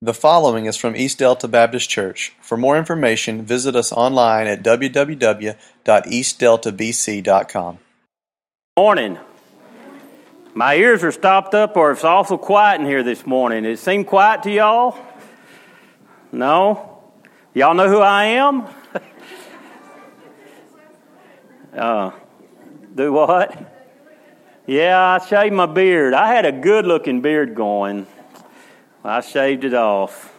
The following is from East Delta Baptist Church. For more information, visit us online at www.eastdeltabc.com. Morning. My ears are stopped up, or it's awful quiet in here this morning. It seem quiet to y'all? No? Y'all know who I am? uh, do what? Yeah, I shaved my beard. I had a good looking beard going. I shaved it off.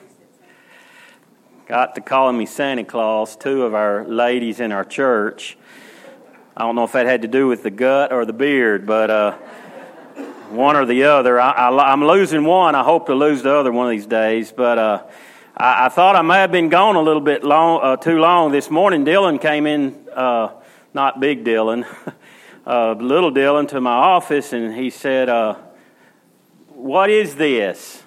Got to calling me Santa Claus, two of our ladies in our church. I don't know if that had to do with the gut or the beard, but uh, one or the other. I, am losing one. I hope to lose the other one of these days. But uh, I, I, thought I may have been gone a little bit long, uh, too long. This morning, Dylan came in, uh, not big Dylan, uh, little Dylan, to my office, and he said, uh, What is this?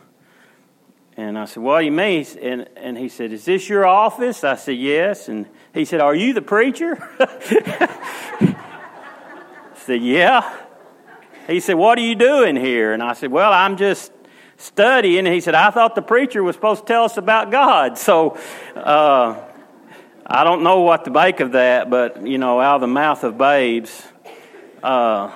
And I said, do you mean? And, and he said, Is this your office? I said, Yes. And he said, Are you the preacher? I said, Yeah. He said, What are you doing here? And I said, Well, I'm just studying. And he said, I thought the preacher was supposed to tell us about God. So uh, I don't know what to make of that, but, you know, out of the mouth of babes. Uh,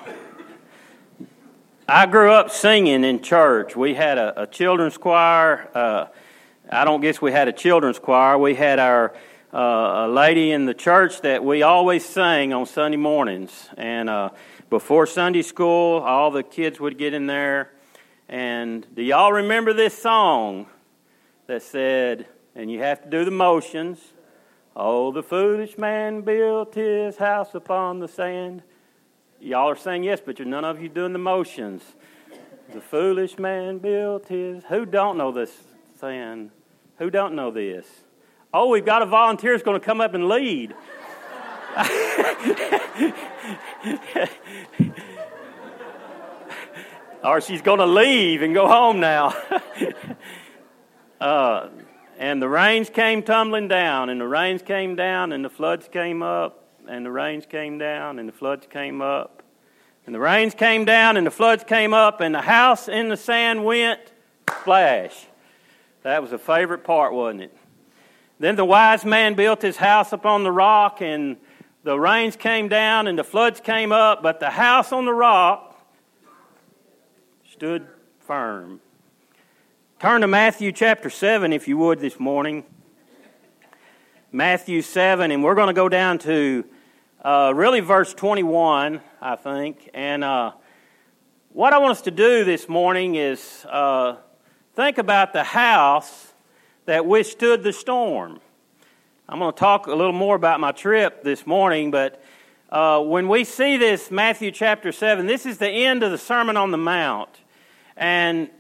I grew up singing in church. We had a, a children's choir. Uh, I don't guess we had a children's choir. We had our uh, a lady in the church that we always sang on Sunday mornings. And uh, before Sunday school, all the kids would get in there. And do y'all remember this song that said, and you have to do the motions? Oh, the foolish man built his house upon the sand. Y'all are saying yes, but you're none of you doing the motions. The foolish man built his. Who don't know this saying? Who don't know this? Oh, we've got a volunteer who's going to come up and lead. or she's going to leave and go home now. uh, and the rains came tumbling down, and the rains came down, and the floods came up, and the rains came down, and the floods came up. And the rains came down, and the floods came up, and the house in the sand went splash. That was a favorite part, wasn't it? Then the wise man built his house upon the rock, and the rains came down, and the floods came up, but the house on the rock stood firm. Turn to Matthew chapter 7, if you would, this morning. Matthew 7, and we're going to go down to uh, really verse 21, I think. And uh, what I want us to do this morning is uh, think about the house that withstood the storm. I'm going to talk a little more about my trip this morning, but uh, when we see this, Matthew chapter 7, this is the end of the Sermon on the Mount. And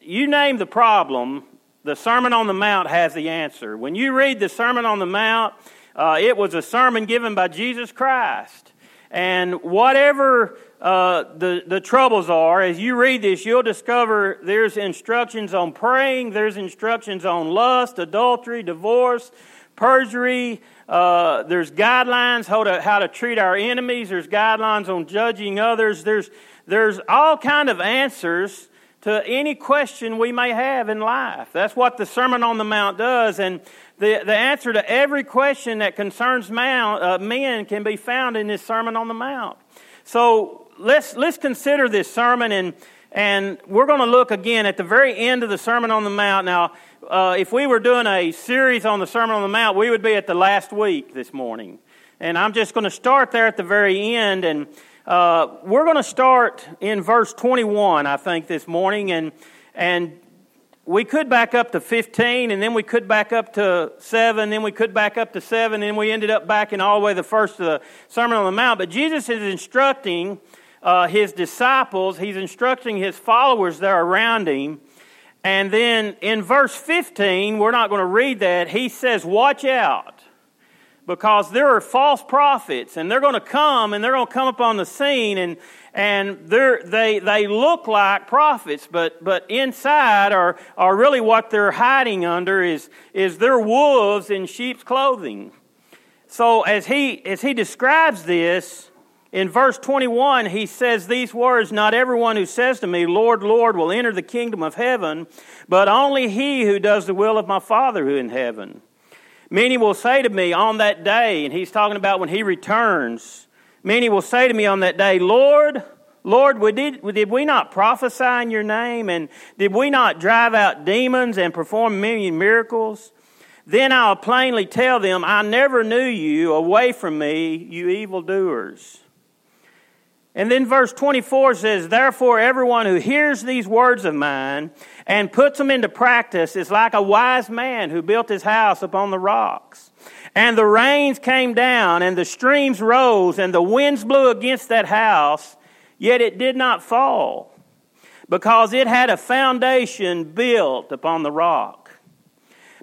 you name the problem, the Sermon on the Mount has the answer. When you read the Sermon on the Mount, uh, it was a sermon given by Jesus Christ. And whatever uh, the, the troubles are, as you read this, you'll discover there's instructions on praying, there's instructions on lust, adultery, divorce, perjury. Uh, there's guidelines how to, how to treat our enemies. There's guidelines on judging others. There's, there's all kind of answers to any question we may have in life. That's what the Sermon on the Mount does. And the, the answer to every question that concerns man, uh, men can be found in this Sermon on the Mount. So let's, let's consider this sermon, and, and we're going to look again at the very end of the Sermon on the Mount. Now, uh, if we were doing a series on the Sermon on the Mount, we would be at the last week this morning. And I'm just going to start there at the very end. And uh, we're going to start in verse 21, I think, this morning. And, and we could back up to 15, and then we could back up to 7, then we could back up to 7, and we ended up backing all the way the first of the Sermon on the Mount. But Jesus is instructing uh, his disciples, he's instructing his followers that are around him. And then in verse 15, we're not going to read that, he says, Watch out, because there are false prophets, and they're going to come, and they're going to come upon the scene, and and they they look like prophets, but but inside are are really what they're hiding under is is they're wolves in sheep's clothing. So as he as he describes this in verse 21, he says these words Not everyone who says to me, Lord, Lord, will enter the kingdom of heaven, but only he who does the will of my Father who in heaven. Many will say to me on that day, and he's talking about when he returns, many will say to me on that day, Lord, Lord, did, did we not prophesy in your name? And did we not drive out demons and perform many miracles? Then I'll plainly tell them, I never knew you. Away from me, you evildoers. And then verse 24 says, Therefore, everyone who hears these words of mine and puts them into practice is like a wise man who built his house upon the rocks. And the rains came down, and the streams rose, and the winds blew against that house, yet it did not fall, because it had a foundation built upon the rock.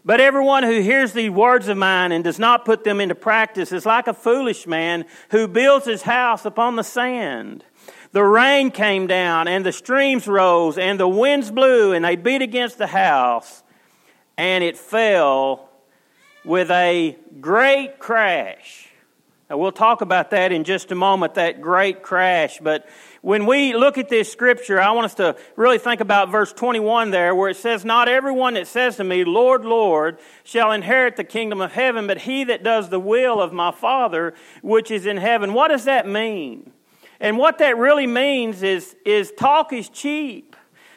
But everyone who hears these words of mine and does not put them into practice is like a foolish man who builds his house upon the sand. The rain came down, and the streams rose, and the winds blew, and they beat against the house, and it fell with a great crash. Now, we'll talk about that in just a moment, that great crash. But when we look at this scripture, I want us to really think about verse 21 there, where it says, Not everyone that says to me, Lord, Lord, shall inherit the kingdom of heaven, but he that does the will of my Father which is in heaven. What does that mean? And what that really means is, is talk is cheap.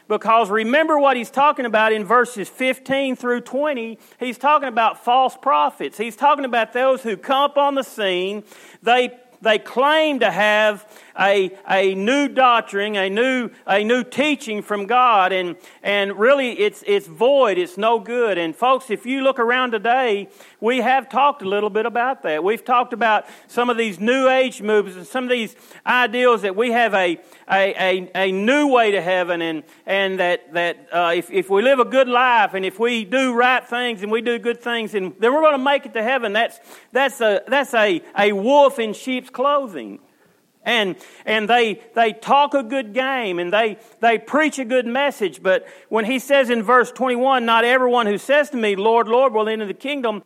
Because remember what he's talking about in verses 15 through 20. He's talking about false prophets. He's talking about those who come up on the scene. They they claim to have a, a new doctrine, a new, a new teaching from God, and, and really it's, it's void, it's no good. And folks, if you look around today, we have talked a little bit about that. We've talked about some of these new age movements and some of these ideals that we have a, a, a, a new way to heaven, and, and that, that uh, if, if we live a good life and if we do right things and we do good things, and then we're going to make it to heaven. That's, that's, a, that's a, a wolf in sheep's clothing and and they they talk a good game and they they preach a good message. But when he says in verse 21 not everyone who says to me lord lord will enter the kingdom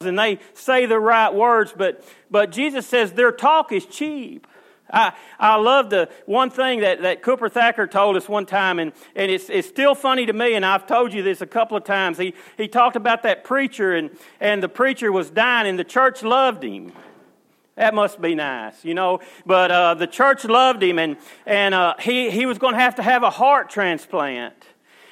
and they say the right words but but jesus says their talk is cheap I, I love the one thing that, that Cooper Thacker told us one time, and, and it's, it's still funny to me, and I've told you this a couple of times. He, he talked about that preacher, and, and the preacher was dying, and the church loved him. That must be nice, you know. But uh, the church loved him, and, and uh, he, he was going to have to have a heart transplant.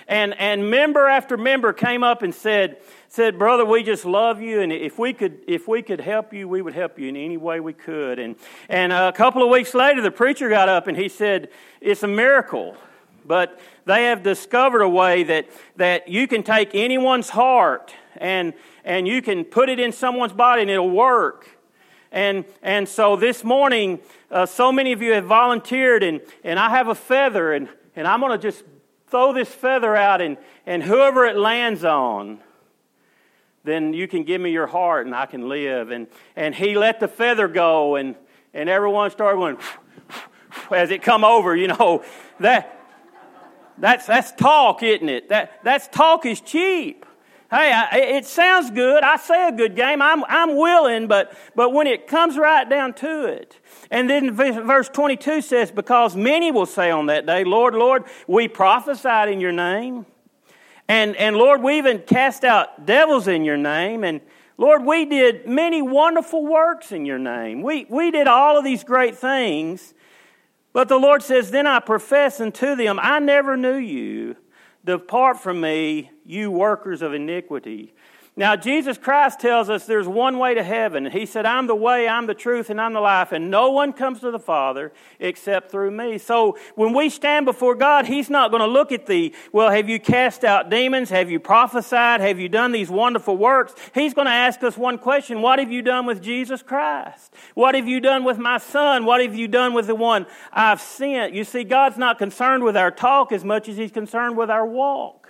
And, and member after member came up and said, said, Brother, we just love you, and if we could, if we could help you, we would help you in any way we could. And, and a couple of weeks later, the preacher got up and he said, It's a miracle. But they have discovered a way that, that you can take anyone's heart and, and you can put it in someone's body and it'll work. And, and so this morning, uh, so many of you have volunteered, and, and I have a feather, and, and I'm going to just throw this feather out, and, and whoever it lands on, then you can give me your heart and I can live. And, and he let the feather go, and, and everyone started going as it come over, you know. That, that's, that's talk, isn't it? That, that's talk is cheap. Hey, I, it sounds good. I say a good game. I'm, I'm willing, but, but when it comes right down to it. And then verse 22 says, Because many will say on that day, Lord, Lord, we prophesied in your name. And, and Lord, we even cast out devils in your name. And Lord, we did many wonderful works in your name. We, we did all of these great things. But the Lord says, Then I profess unto them, I never knew you. Depart from me, you workers of iniquity. Now, Jesus Christ tells us there's one way to heaven. He said, I'm the way, I'm the truth, and I'm the life, and no one comes to the Father except through me. So when we stand before God, He's not going to look at the, well, have you cast out demons? Have you prophesied? Have you done these wonderful works? He's going to ask us one question What have you done with Jesus Christ? What have you done with my Son? What have you done with the one I've sent? You see, God's not concerned with our talk as much as He's concerned with our walk.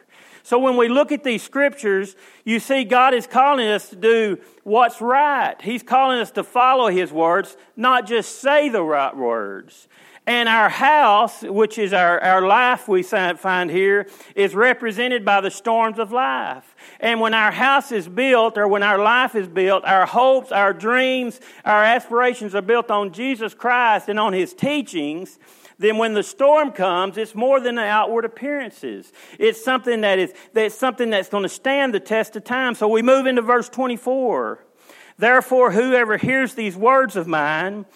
So when we look at these scriptures, you see God is calling us to do what's right. He's calling us to follow His words, not just say the right words. And our house, which is our, our life we find here, is represented by the storms of life. And when our house is built, or when our life is built, our hopes, our dreams, our aspirations are built on Jesus Christ and on His teachings, then when the storm comes, it's more than the outward appearances. It's something that is that's something that's going to stand the test of time. So we move into verse 24. Therefore, whoever hears these words of mine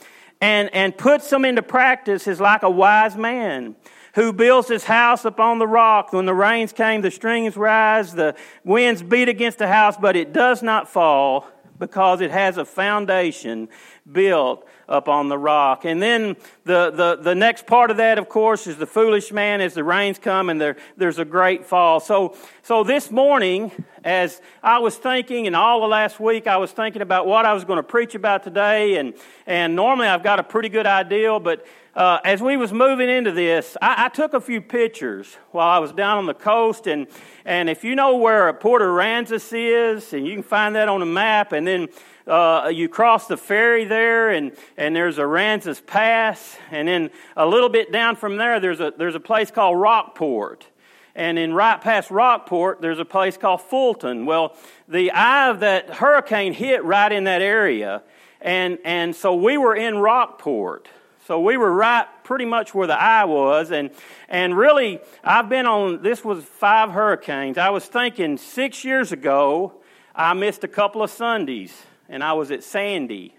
and, and puts them into practice is like a wise man who builds his house upon the rock. When the rains came, the streams rise, the winds beat against the house, but it does not fall because it has a foundation built upon the rock. And then the, the, the next part of that, of course, is the foolish man as the rains come and there, there's a great fall. So, so this morning, as I was thinking, and all the last week I was thinking about what I was going to preach about today, and, and normally I've got a pretty good idea, but uh, as we was moving into this, I, I, took a few pictures while I was down on the coast, and, and if you know where Port Aransas is, and you can find that on the map, and then uh, you cross the ferry there, and, and there's Aransas Pass, and then a little bit down from there, there's a, there's a place called Rockport. And in right past Rockport, there's a place called Fulton. Well, the eye of that hurricane hit right in that area, and, and so we were in Rockport. So we were right pretty much where the eye was. And, and really, I've been on, this was five hurricanes. I was thinking six years ago, I missed a couple of Sundays and I was at Sandy.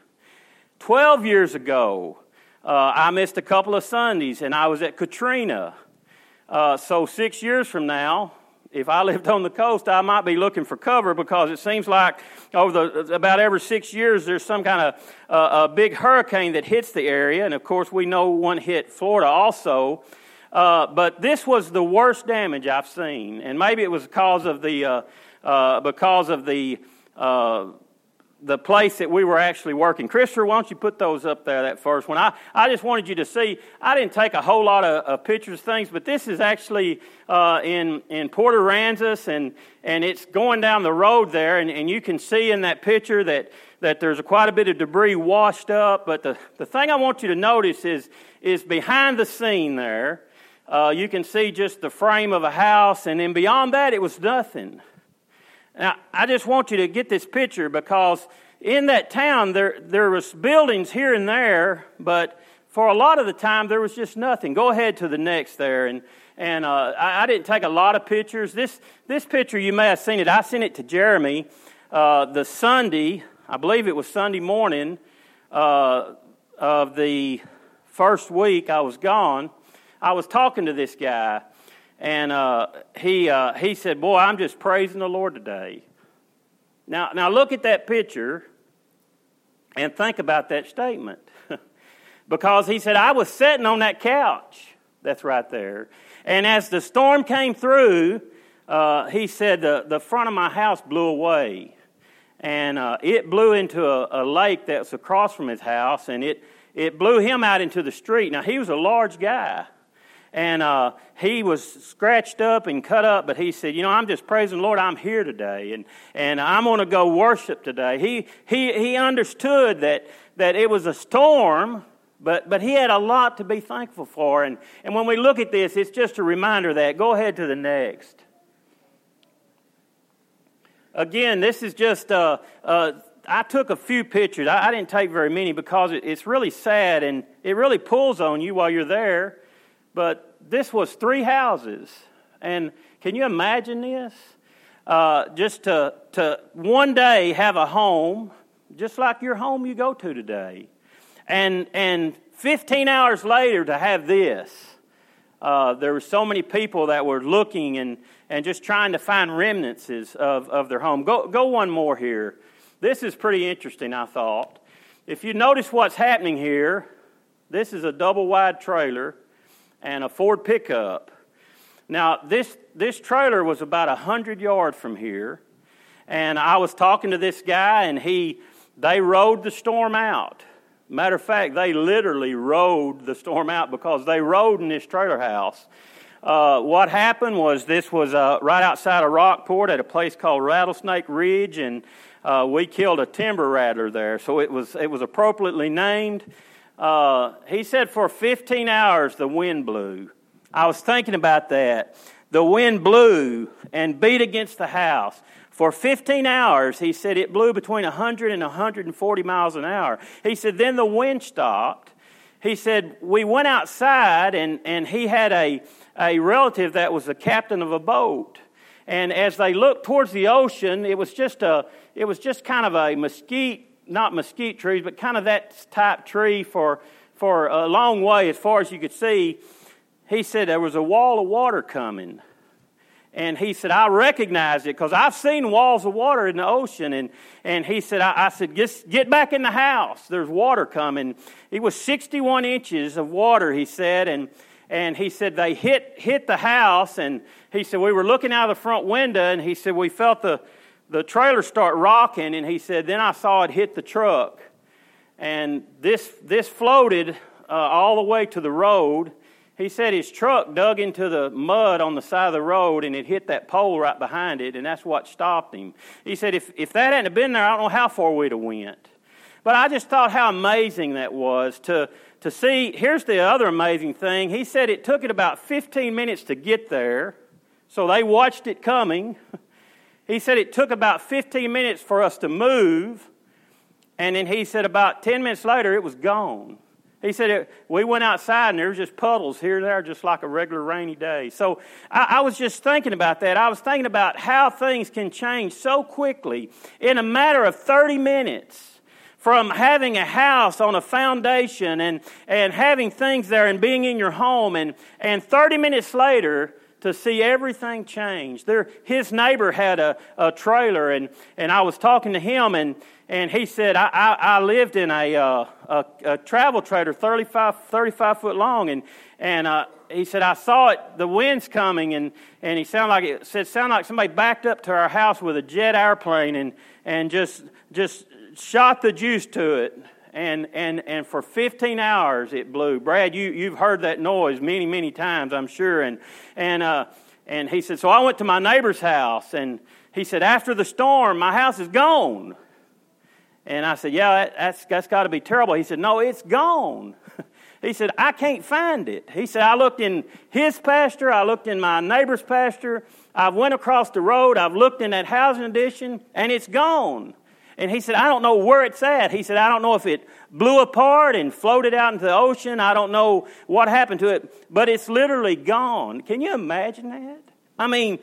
Twelve years ago, uh, I missed a couple of Sundays and I was at Katrina. Uh, so six years from now, if I lived on the coast, I might be looking for cover because it seems like over the, about every six years there's some kind of uh, a big hurricane that hits the area, and of course we know one hit Florida also. Uh, but this was the worst damage I've seen, and maybe it was because of the uh, uh because of the uh, the place that we were actually working. Christopher, why don't you put those up there, that first one? I, I just wanted you to see, I didn't take a whole lot of, of pictures, things, but this is actually uh, in, in Port Aransas, and, and it's going down the road there, and, and you can see in that picture that, that there's quite a bit of debris washed up. But the, the thing I want you to notice is, is behind the scene there, uh, you can see just the frame of a house, and then beyond that, it was nothing. Now, I just want you to get this picture because in that town there, there was buildings here and there, but for a lot of the time there was just nothing. Go ahead to the next there. And, and uh, I, I, didn't take a lot of pictures. This, this picture, you may have seen it. I sent it to Jeremy uh, the Sunday, I believe it was Sunday morning uh, of the first week I was gone. I was talking to this guy and uh, he, uh, he said, Boy, I'm just praising the Lord today. Now, now look at that picture and think about that statement. because he said, I was sitting on that couch. That's right there. And as the storm came through, uh, he said, the, the front of my house blew away. And uh, it blew into a, a lake that's across from his house, and it, it blew him out into the street. Now, he was a large guy and uh, he was scratched up and cut up, but he said, You know, I'm just praising the Lord, I'm here today, and, and I'm going to go worship today. He, he, he understood that, that it was a storm, but, but he had a lot to be thankful for. And, and when we look at this, it's just a reminder that. Go ahead to the next. Again, this is just, uh, uh, I took a few pictures. I, I didn't take very many because it, it's really sad and it really pulls on you while you're there. But this was three houses. And can you imagine this? Uh, just to, to one day have a home, just like your home you go to today. And, and 15 hours later to have this. Uh, there were so many people that were looking and, and just trying to find remnants of, of their home. Go, go one more here. This is pretty interesting, I thought. If you notice what's happening here, this is a double wide trailer and a Ford pickup. Now, this, this trailer was about 100 yards from here, and I was talking to this guy, and he, they rode the storm out. Matter of fact, they literally rode the storm out because they rode in this trailer house. Uh, what happened was this was uh, right outside of Rockport at a place called Rattlesnake Ridge, and uh, we killed a timber rattler there. So it was it was appropriately named. Uh, he said for 15 hours the wind blew. I was thinking about that. The wind blew and beat against the house. For 15 hours, he said it blew between 100 and 140 miles an hour. He said then the wind stopped. He said we went outside and, and he had a, a relative that was the captain of a boat. And as they looked towards the ocean, it was just a it was just kind of a mesquite, not mesquite trees, but kind of that type tree for for a long way as far as you could see. He said there was a wall of water coming. And he said, I recognize it because I've seen walls of water in the ocean. And, and he said, I, I said, get, get back in the house. There's water coming. It was 61 inches of water, he said. And, and he said, they hit, hit the house. And he said, we were looking out of the front window. And he said, we felt the, the trailer start rocking. And he said, then I saw it hit the truck. And this, this floated uh, all the way to the road. He said his truck dug into the mud on the side of the road and it hit that pole right behind it, and that's what stopped him. He said, if, if that hadn't been there, I don't know how far we'd have went. But I just thought how amazing that was to, to see. Here's the other amazing thing. He said it took it about 15 minutes to get there, so they watched it coming. He said it took about 15 minutes for us to move, and then he said about 10 minutes later it was gone. He said, it, We went outside and there was just puddles here and there, just like a regular rainy day. So I, I, was just thinking about that. I was thinking about how things can change so quickly in a matter of 30 minutes. From having a house on a foundation and, and having things there and being in your home, and, and 30 minutes later, to see everything change. There, his neighbor had a, a trailer, and, and I was talking to him, and, and he said, I, I, I lived in a, uh, a, a, travel trailer 35, 35 foot long, and, and uh, he said, I saw it, the wind's coming, and, and he sounded like it said, sounded like somebody backed up to our house with a jet airplane and, and just, just shot the juice to it. And, and, and for 15 hours it blew. Brad, you, you've heard that noise many, many times, I'm sure. And, and, uh, and he said, So I went to my neighbor's house, and he said, After the storm, my house is gone. And I said, Yeah, that's, that's got to be terrible. He said, No, it's gone. He said, I can't find it. He said, I looked in his pasture, I looked in my neighbor's pasture, I've went across the road, I've looked in that housing addition, and it's gone. And he said, I don't know where it's at. He said, I don't know if it blew apart and floated out into the ocean. I don't know what happened to it, but it's literally gone. Can you imagine that? I mean,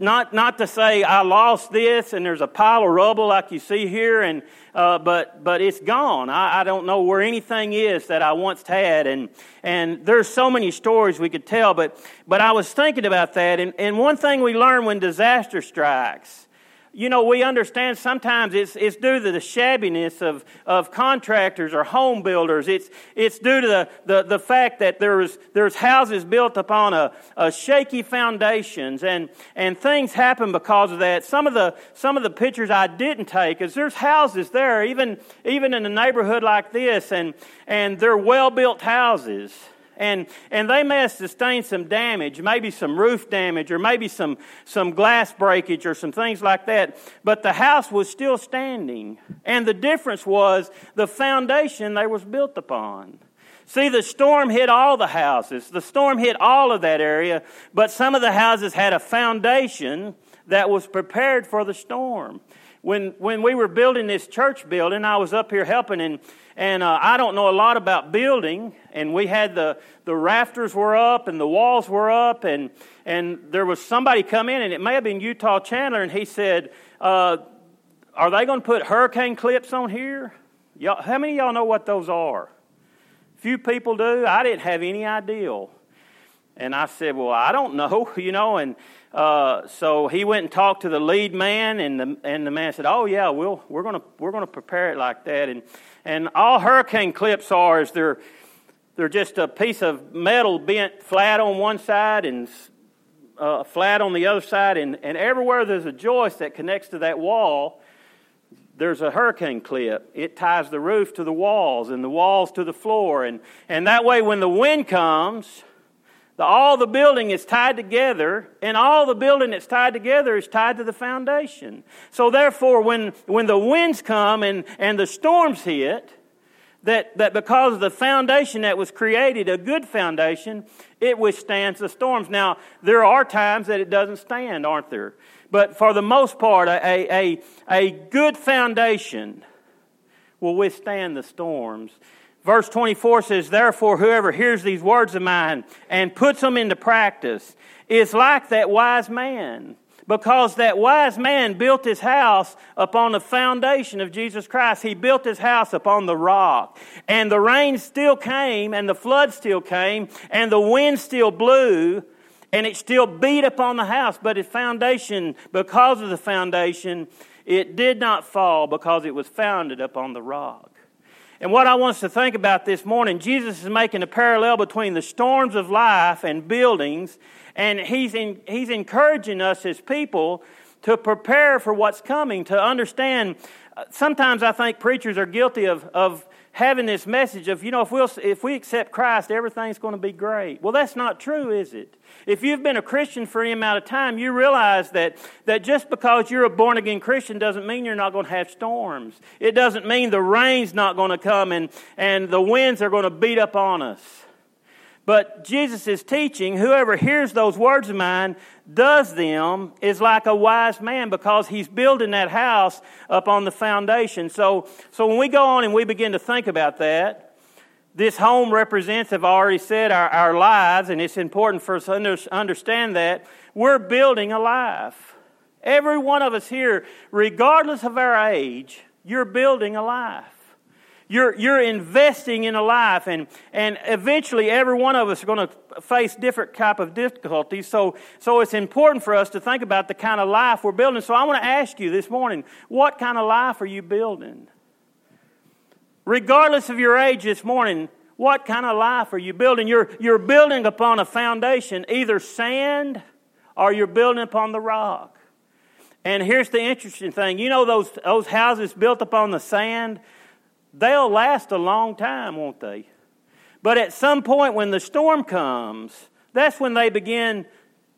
not, not to say I lost this and there's a pile of rubble like you see here, and, uh, but, but it's gone. I, I don't know where anything is that I once had. And, and there's so many stories we could tell, but, but I was thinking about that. And, and one thing we learn when disaster strikes you know, we understand sometimes it's, it's due to the shabbiness of, of contractors or home builders. It's, it's due to the, the, the fact that there's, there's houses built upon a, a shaky foundations and, and things happen because of that. Some of the, some of the pictures I didn't take is there's houses there, even, even in a neighborhood like this, and, and they're well built houses and, and they may have sustained some damage, maybe some roof damage, or maybe some, some glass breakage, or some things like that. But the house was still standing. And the difference was the foundation they was built upon. See, the storm hit all the houses. The storm hit all of that area, but some of the houses had a foundation that was prepared for the storm. When, when we were building this church building, I was up here helping, and and uh, I don't know a lot about building. And we had the, the rafters were up and the walls were up. And, and there was somebody come in, and it may have been Utah Chandler, and he said, uh, Are they going to put hurricane clips on here? Y'all, how many of y'all know what those are? Few people do. I didn't have any idea. And I said, Well, I don't know, you know. And uh, so he went and talked to the lead man, and the, and the man said, Oh, yeah, we'll, we're going to we're gonna prepare it like that. And and all hurricane clips are is they're, they're just a piece of metal bent flat on one side and uh, flat on the other side. And, and everywhere there's a joist that connects to that wall, there's a hurricane clip. It ties the roof to the walls and the walls to the floor. And, and that way, when the wind comes, the, all the building is tied together, and all the building that's tied together is tied to the foundation. So, therefore, when, when the winds come and, and the storms hit, that, that because of the foundation that was created, a good foundation, it withstands the storms. Now, there are times that it doesn't stand, aren't there? But for the most part, a, a, a good foundation will withstand the storms. Verse 24 says, Therefore, whoever hears these words of mine and puts them into practice is like that wise man because that wise man built his house upon the foundation of Jesus Christ. He built his house upon the rock. And the rain still came, and the flood still came, and the wind still blew, and it still beat upon the house. But its foundation, because of the foundation, it did not fall because it was founded upon the rock. And what I want us to think about this morning, Jesus is making a parallel between the storms of life and buildings and he's, in, he's encouraging us as people to prepare for what's coming, to understand. Uh, sometimes I think preachers are guilty of, of having this message of, you know, if, we'll, if we accept Christ, everything's going to be great. Well, that's not true, is it? If you've been a Christian for any amount of time, you realize that, that just because you're a born again Christian doesn't mean you're not going to have storms. It doesn't mean the rain's not going to come and, and the winds are going to beat up on us. But Jesus is teaching whoever hears those words of mine, does them, is like a wise man because he's building that house up on the foundation. So, so when we go on and we begin to think about that, this home represents, I've already said, our, our lives, and it's important for us to understand that. We're building a life. Every one of us here, regardless of our age, you're building a life. You're, you're investing in a life, and, and eventually every one of us are going to face different type of difficulties. So, so it's important for us to think about the kind of life we're building. So I want to ask you this morning, what kind of life are you building? Regardless of your age this morning, what kind of life are you building? You're, you're building upon a foundation, either sand or you're building upon the rock. And here's the interesting thing you know those, those houses built upon the sand? They'll last a long time, won't they? But at some point when the storm comes, that's when they begin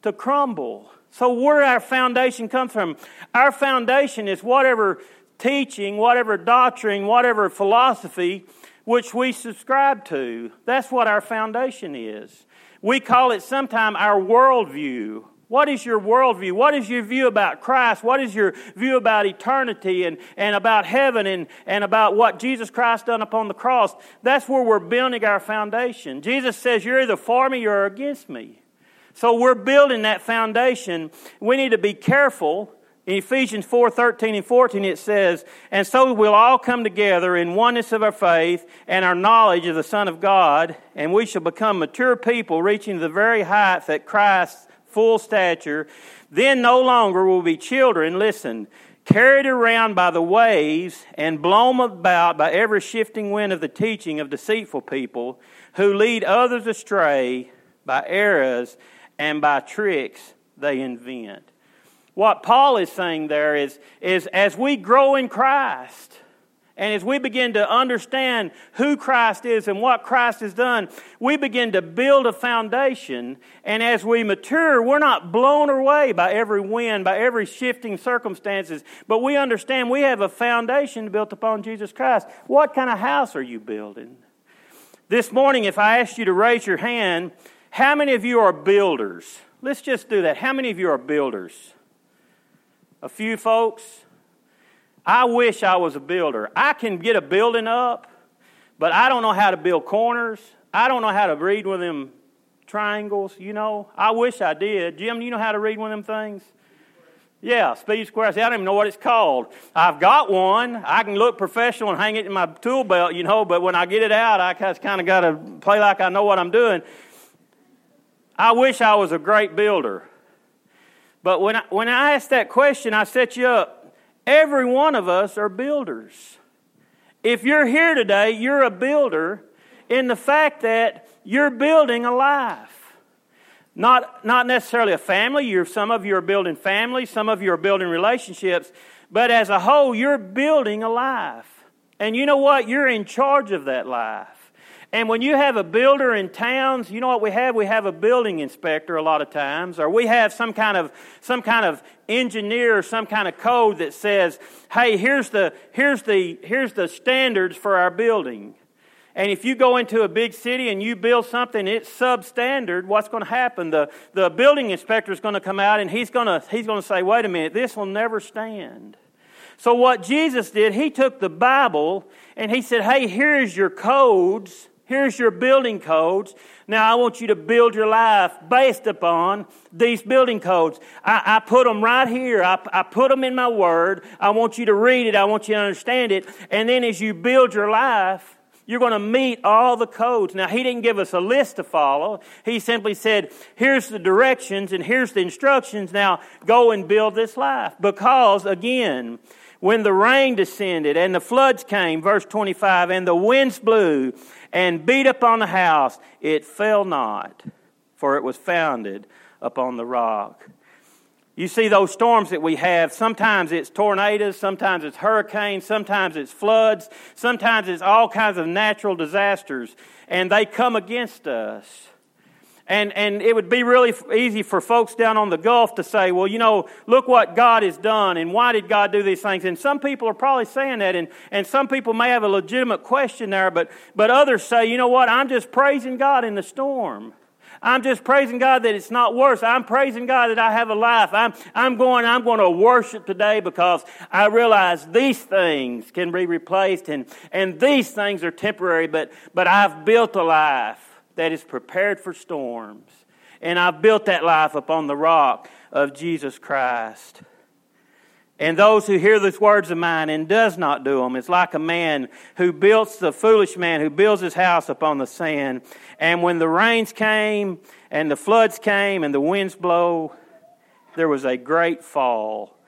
to crumble. So, where our foundation comes from? Our foundation is whatever teaching, whatever doctrine, whatever philosophy which we subscribe to. That's what our foundation is. We call it sometimes our worldview what is your worldview? What is your view about Christ? What is your view about eternity and, and about heaven and, and about what Jesus Christ done upon the cross? That's where we're building our foundation. Jesus says, You're either for me or against me. So we're building that foundation. We need to be careful. In Ephesians 4 13 and 14, it says, And so we'll all come together in oneness of our faith and our knowledge of the Son of God, and we shall become mature people, reaching the very height that Christ full stature, then no longer will be children, listen, carried around by the waves and blown about by every shifting wind of the teaching of deceitful people who lead others astray by errors and by tricks they invent. What Paul is saying there is, is as we grow in Christ, and as we begin to understand who Christ is and what Christ has done, we begin to build a foundation. And as we mature, we're not blown away by every wind, by every shifting circumstances, but we understand we have a foundation built upon Jesus Christ. What kind of house are you building? This morning, if I asked you to raise your hand, how many of you are builders? Let's just do that. How many of you are builders? A few folks? I wish I was a builder. I can get a building up, but I don't know how to build corners. I don't know how to read with them triangles, you know. I wish I did. Jim, you know how to read one of them things? Yeah, speed square. See, I don't even know what it's called. I've got one. I can look professional and hang it in my tool belt, you know, but when I get it out, I just kind of got to play like I know what I'm doing. I wish I was a great builder. But when I, when I asked that question, I set you up Every one of us are builders. If you're here today, you're a builder in the fact that you're building a life. Not, not necessarily a family. You're, some of you are building families, some of you are building relationships, but as a whole, you're building a life. And you know what? You're in charge of that life. And when you have a builder in towns, you know what we have? We have a building inspector a lot of times, or we have some kind of some kind of engineer or some kind of code that says, "Hey, here's the here's the here's the standards for our building." And if you go into a big city and you build something, it's substandard, what's going to happen? The, the building inspector is going to come out and he's going to, he's going to say, wait a minute, this will never stand. So, what Jesus did, he took the Bible and he said, hey, here's your codes. Here's your building codes. Now, I want you to build your life based upon these building codes. I, I put them right here. I, I put them in my word. I want you to read it. I want you to understand it. And then as you build your life, you're going to meet all the codes. Now, he didn't give us a list to follow. He simply said, here's the directions and here's the instructions. Now, go and build this life. Because, again, when the rain descended and the floods came, verse 25, and the winds blew and beat upon the house, it fell not, for it was founded upon the rock. You see those storms that we have, sometimes it's tornadoes, sometimes it's hurricanes, sometimes it's floods, sometimes it's all kinds of natural disasters, and they come against us. And, and it would be really easy for folks down on the Gulf to say, well, you know, look what God has done, and why did God do these things? And some people are probably saying that, and, and some people may have a legitimate question there, but, but others say, you know what, I'm just praising God in the storm. I'm just praising God that it's not worse. I'm praising God that I have a life. I'm, I'm going, I'm going to worship today because I realize these things can be replaced and, and these things are temporary, but, but I've built a life that is prepared for storms. And I've built that life upon the rock of Jesus Christ. And those who hear these words of mine and does not do them is like a man who builds the foolish man who builds his house upon the sand. And when the rains came and the floods came and the winds blow, there was a great fall.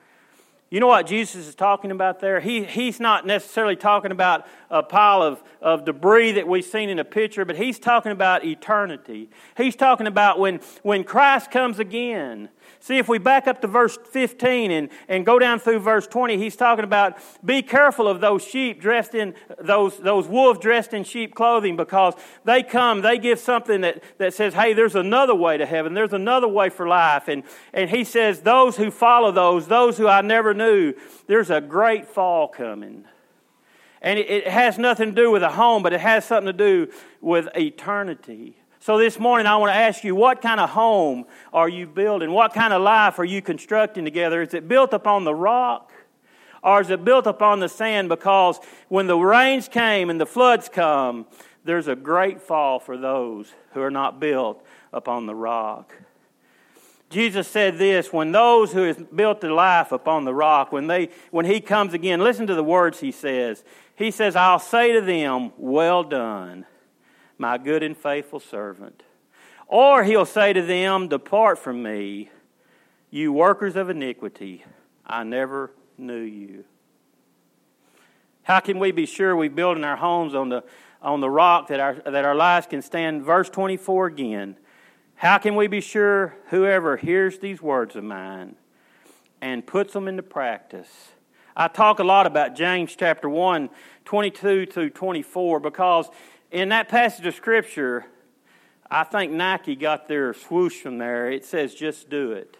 You know what Jesus is talking about there? He, he's not necessarily talking about a pile of, of debris that we've seen in a picture, but he's talking about eternity. He's talking about when, when Christ comes again See, if we back up to verse 15 and, and go down through verse 20, he's talking about be careful of those sheep dressed in, those, those wolves dressed in sheep clothing because they come, they give something that, that says, hey, there's another way to heaven, there's another way for life. And, and he says, those who follow those, those who I never knew, there's a great fall coming. And it, it has nothing to do with a home, but it has something to do with eternity. So this morning, I want to ask you what kind of home are you building? What kind of life are you constructing together? Is it built upon the rock? Or is it built upon the sand? Because when the rains came and the floods come, there's a great fall for those who are not built upon the rock. Jesus said this when those who have built their life upon the rock, when, they, when he comes again, listen to the words he says. He says, I'll say to them, Well done my good and faithful servant. Or he'll say to them, Depart from me, you workers of iniquity. I never knew you. How can we be sure we're building our homes on the, on the rock that our, that our lives can stand? Verse 24 again. How can we be sure whoever hears these words of mine and puts them into practice? I talk a lot about James chapter 1, 22 through 24, because in that passage of Scripture, I think Nike got their swoosh from there. It says, just do it.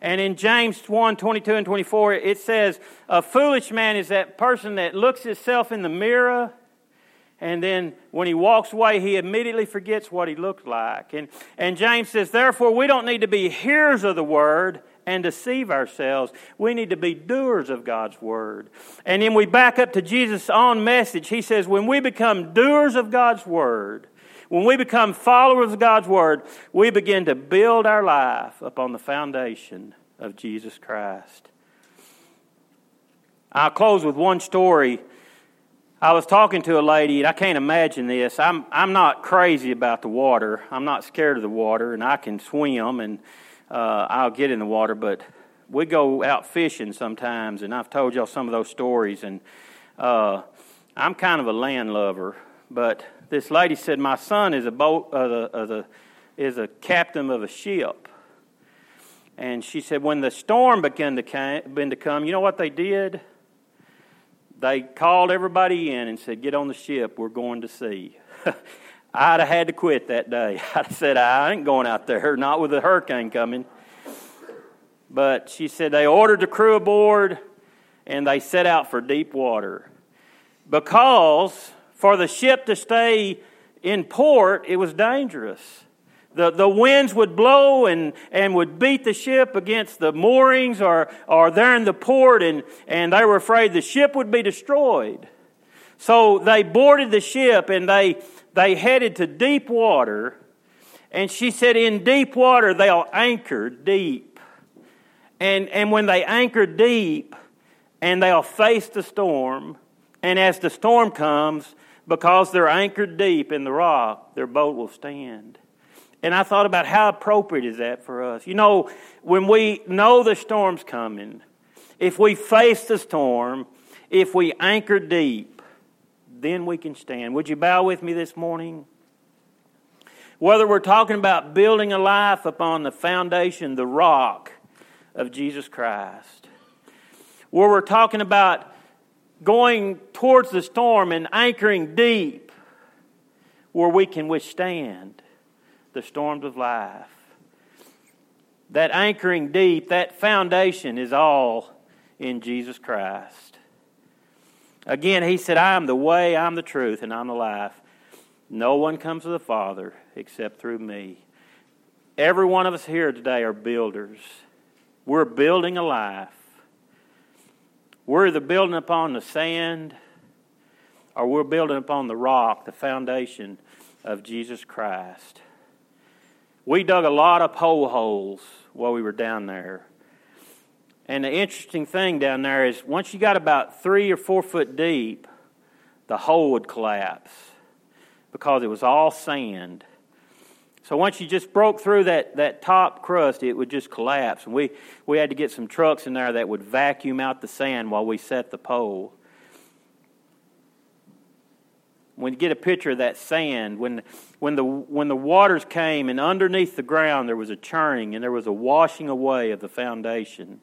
And in James 1 22 and 24, it says, A foolish man is that person that looks himself in the mirror, and then when he walks away, he immediately forgets what he looked like. And, and James says, Therefore, we don't need to be hearers of the word and deceive ourselves. We need to be doers of God's word. And then we back up to Jesus' own message. He says, when we become doers of God's word, when we become followers of God's word, we begin to build our life upon the foundation of Jesus Christ. I'll close with one story. I was talking to a lady, and I can't imagine this. I'm, I'm not crazy about the water. I'm not scared of the water, and I can swim, and uh, I'll get in the water, but we go out fishing sometimes, and I've told y'all some of those stories. And uh, I'm kind of a land lover, but this lady said my son is a boat, uh, the, uh, the, is a captain of a ship. And she said when the storm began to, came, began to come, you know what they did? They called everybody in and said, "Get on the ship. We're going to sea." I'd have had to quit that day. I'd said, I ain't going out there, not with a hurricane coming. But she said they ordered the crew aboard and they set out for deep water. Because For the ship to stay in port, it was dangerous. The, the winds would blow and, and would beat the ship against the moorings or, or there in the port, and, and they were afraid the ship would be destroyed. So they boarded the ship and they, they headed to deep water. And she said, In deep water, they'll anchor deep. And, and when they anchor deep, and they'll face the storm, and as the storm comes, because they're anchored deep in the rock, their boat will stand. And I thought about how appropriate is that for us. You know, when we know the storm's coming, if we face the storm, if we anchor deep, then we can stand. Would you bow with me this morning? Whether we're talking about building a life upon the foundation, the rock of Jesus Christ, where we're talking about going towards the storm and anchoring deep where we can withstand the storms of life. That anchoring deep, that foundation is all in Jesus Christ. Again, he said, I am the way, I'm the truth, and I'm the life. No one comes to the Father except through me. Every one of us here today are builders. We're building a life. We're either building upon the sand or we're building upon the rock, the foundation of Jesus Christ. We dug a lot of pole holes while we were down there. And the interesting thing down there is once you got about three or four foot deep, the hole would collapse because it was all sand. So once you just broke through that, that top crust, it would just collapse. And we, we had to get some trucks in there that would vacuum out the sand while we set the pole. When you get a picture of that sand, when, when, the, when the waters came and underneath the ground there was a churning and there was a washing away of the foundation.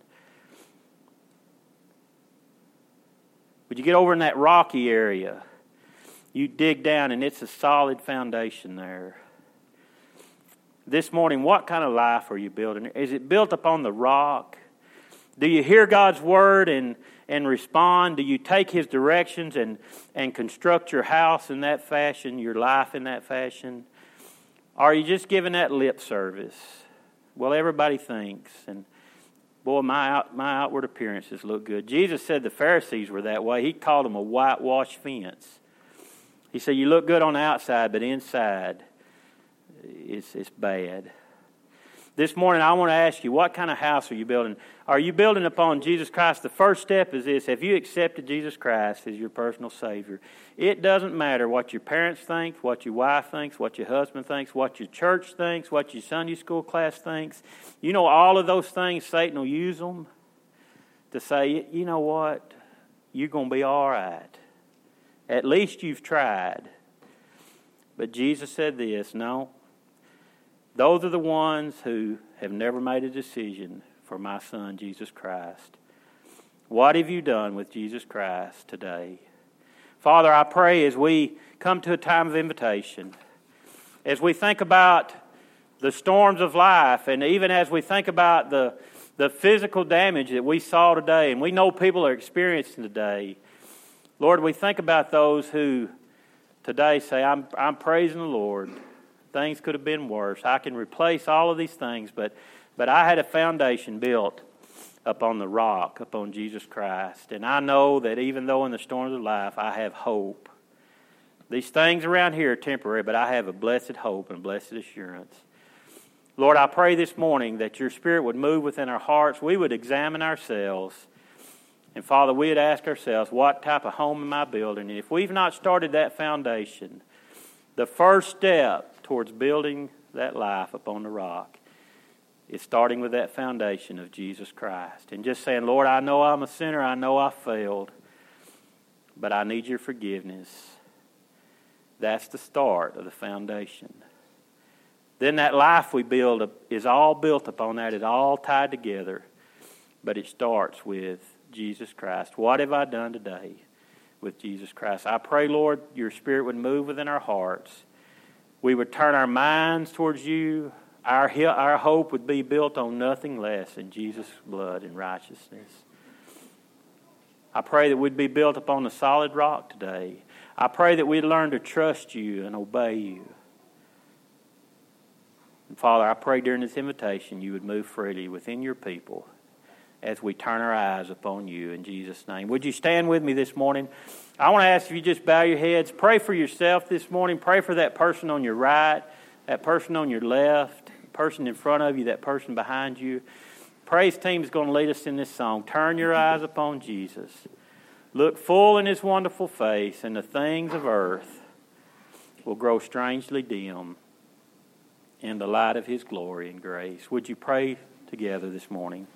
But you get over in that rocky area, you dig down and it's a solid foundation there this morning, what kind of life are you building? Is it built upon the rock? Do you hear God's word and, and respond? Do you take His directions and, and construct your house in that fashion, your life in that fashion? Are you just giving that lip service? Well, everybody thinks, and boy, my, out, my outward appearances look good. Jesus said the Pharisees were that way. He called them a whitewashed fence. He said, You look good on the outside, but inside, it's, it's bad. This morning, I want to ask you, what kind of house are you building? Are you building upon Jesus Christ? The first step is this have you accepted Jesus Christ as your personal Savior? It doesn't matter what your parents think, what your wife thinks, what your husband thinks, what your church thinks, what your Sunday school class thinks. You know, all of those things, Satan will use them to say, you know what? You're going to be all right. At least you've tried. But Jesus said this no, those are the ones who have never made a decision for my son, Jesus Christ. What have you done with Jesus Christ today? Father, I pray as we come to a time of invitation, as we think about the storms of life, and even as we think about the, the physical damage that we saw today, and we know people are experiencing today, Lord, we think about those who today say, I'm, I'm praising the Lord. Things could have been worse. I can replace all of these things, but, but I had a foundation built upon the rock, upon Jesus Christ. And I know that even though in the storms of life, I have hope. These things around here are temporary, but I have a blessed hope and blessed assurance. Lord, I pray this morning that your Spirit would move within our hearts. We would examine ourselves. And Father, we would ask ourselves, what type of home am I building? And if we've not started that foundation, the first step towards building that life upon the rock is starting with that foundation of Jesus Christ and just saying, Lord, I know I'm a sinner. I know I failed, but I need your forgiveness. That's the start of the foundation. Then that life we build is all built upon that. It's all tied together. But it starts with Jesus Christ. What have I done today with Jesus Christ? I pray, Lord, your Spirit would move within our hearts we would turn our minds towards you. Our, our hope would be built on nothing less than Jesus' blood and righteousness. I pray that we'd be built upon the solid rock today. I pray that we'd learn to trust you and obey you. And Father, I pray during this invitation you would move freely within your people as we turn our eyes upon you in Jesus' name. Would you stand with me this morning? I want to ask if you just bow your heads, pray for yourself this morning, pray for that person on your right, that person on your left, person in front of you, that person behind you. Praise team is going to lead us in this song. Turn your eyes upon Jesus. Look full in his wonderful face, and the things of earth will grow strangely dim in the light of his glory and grace. Would you pray together this morning?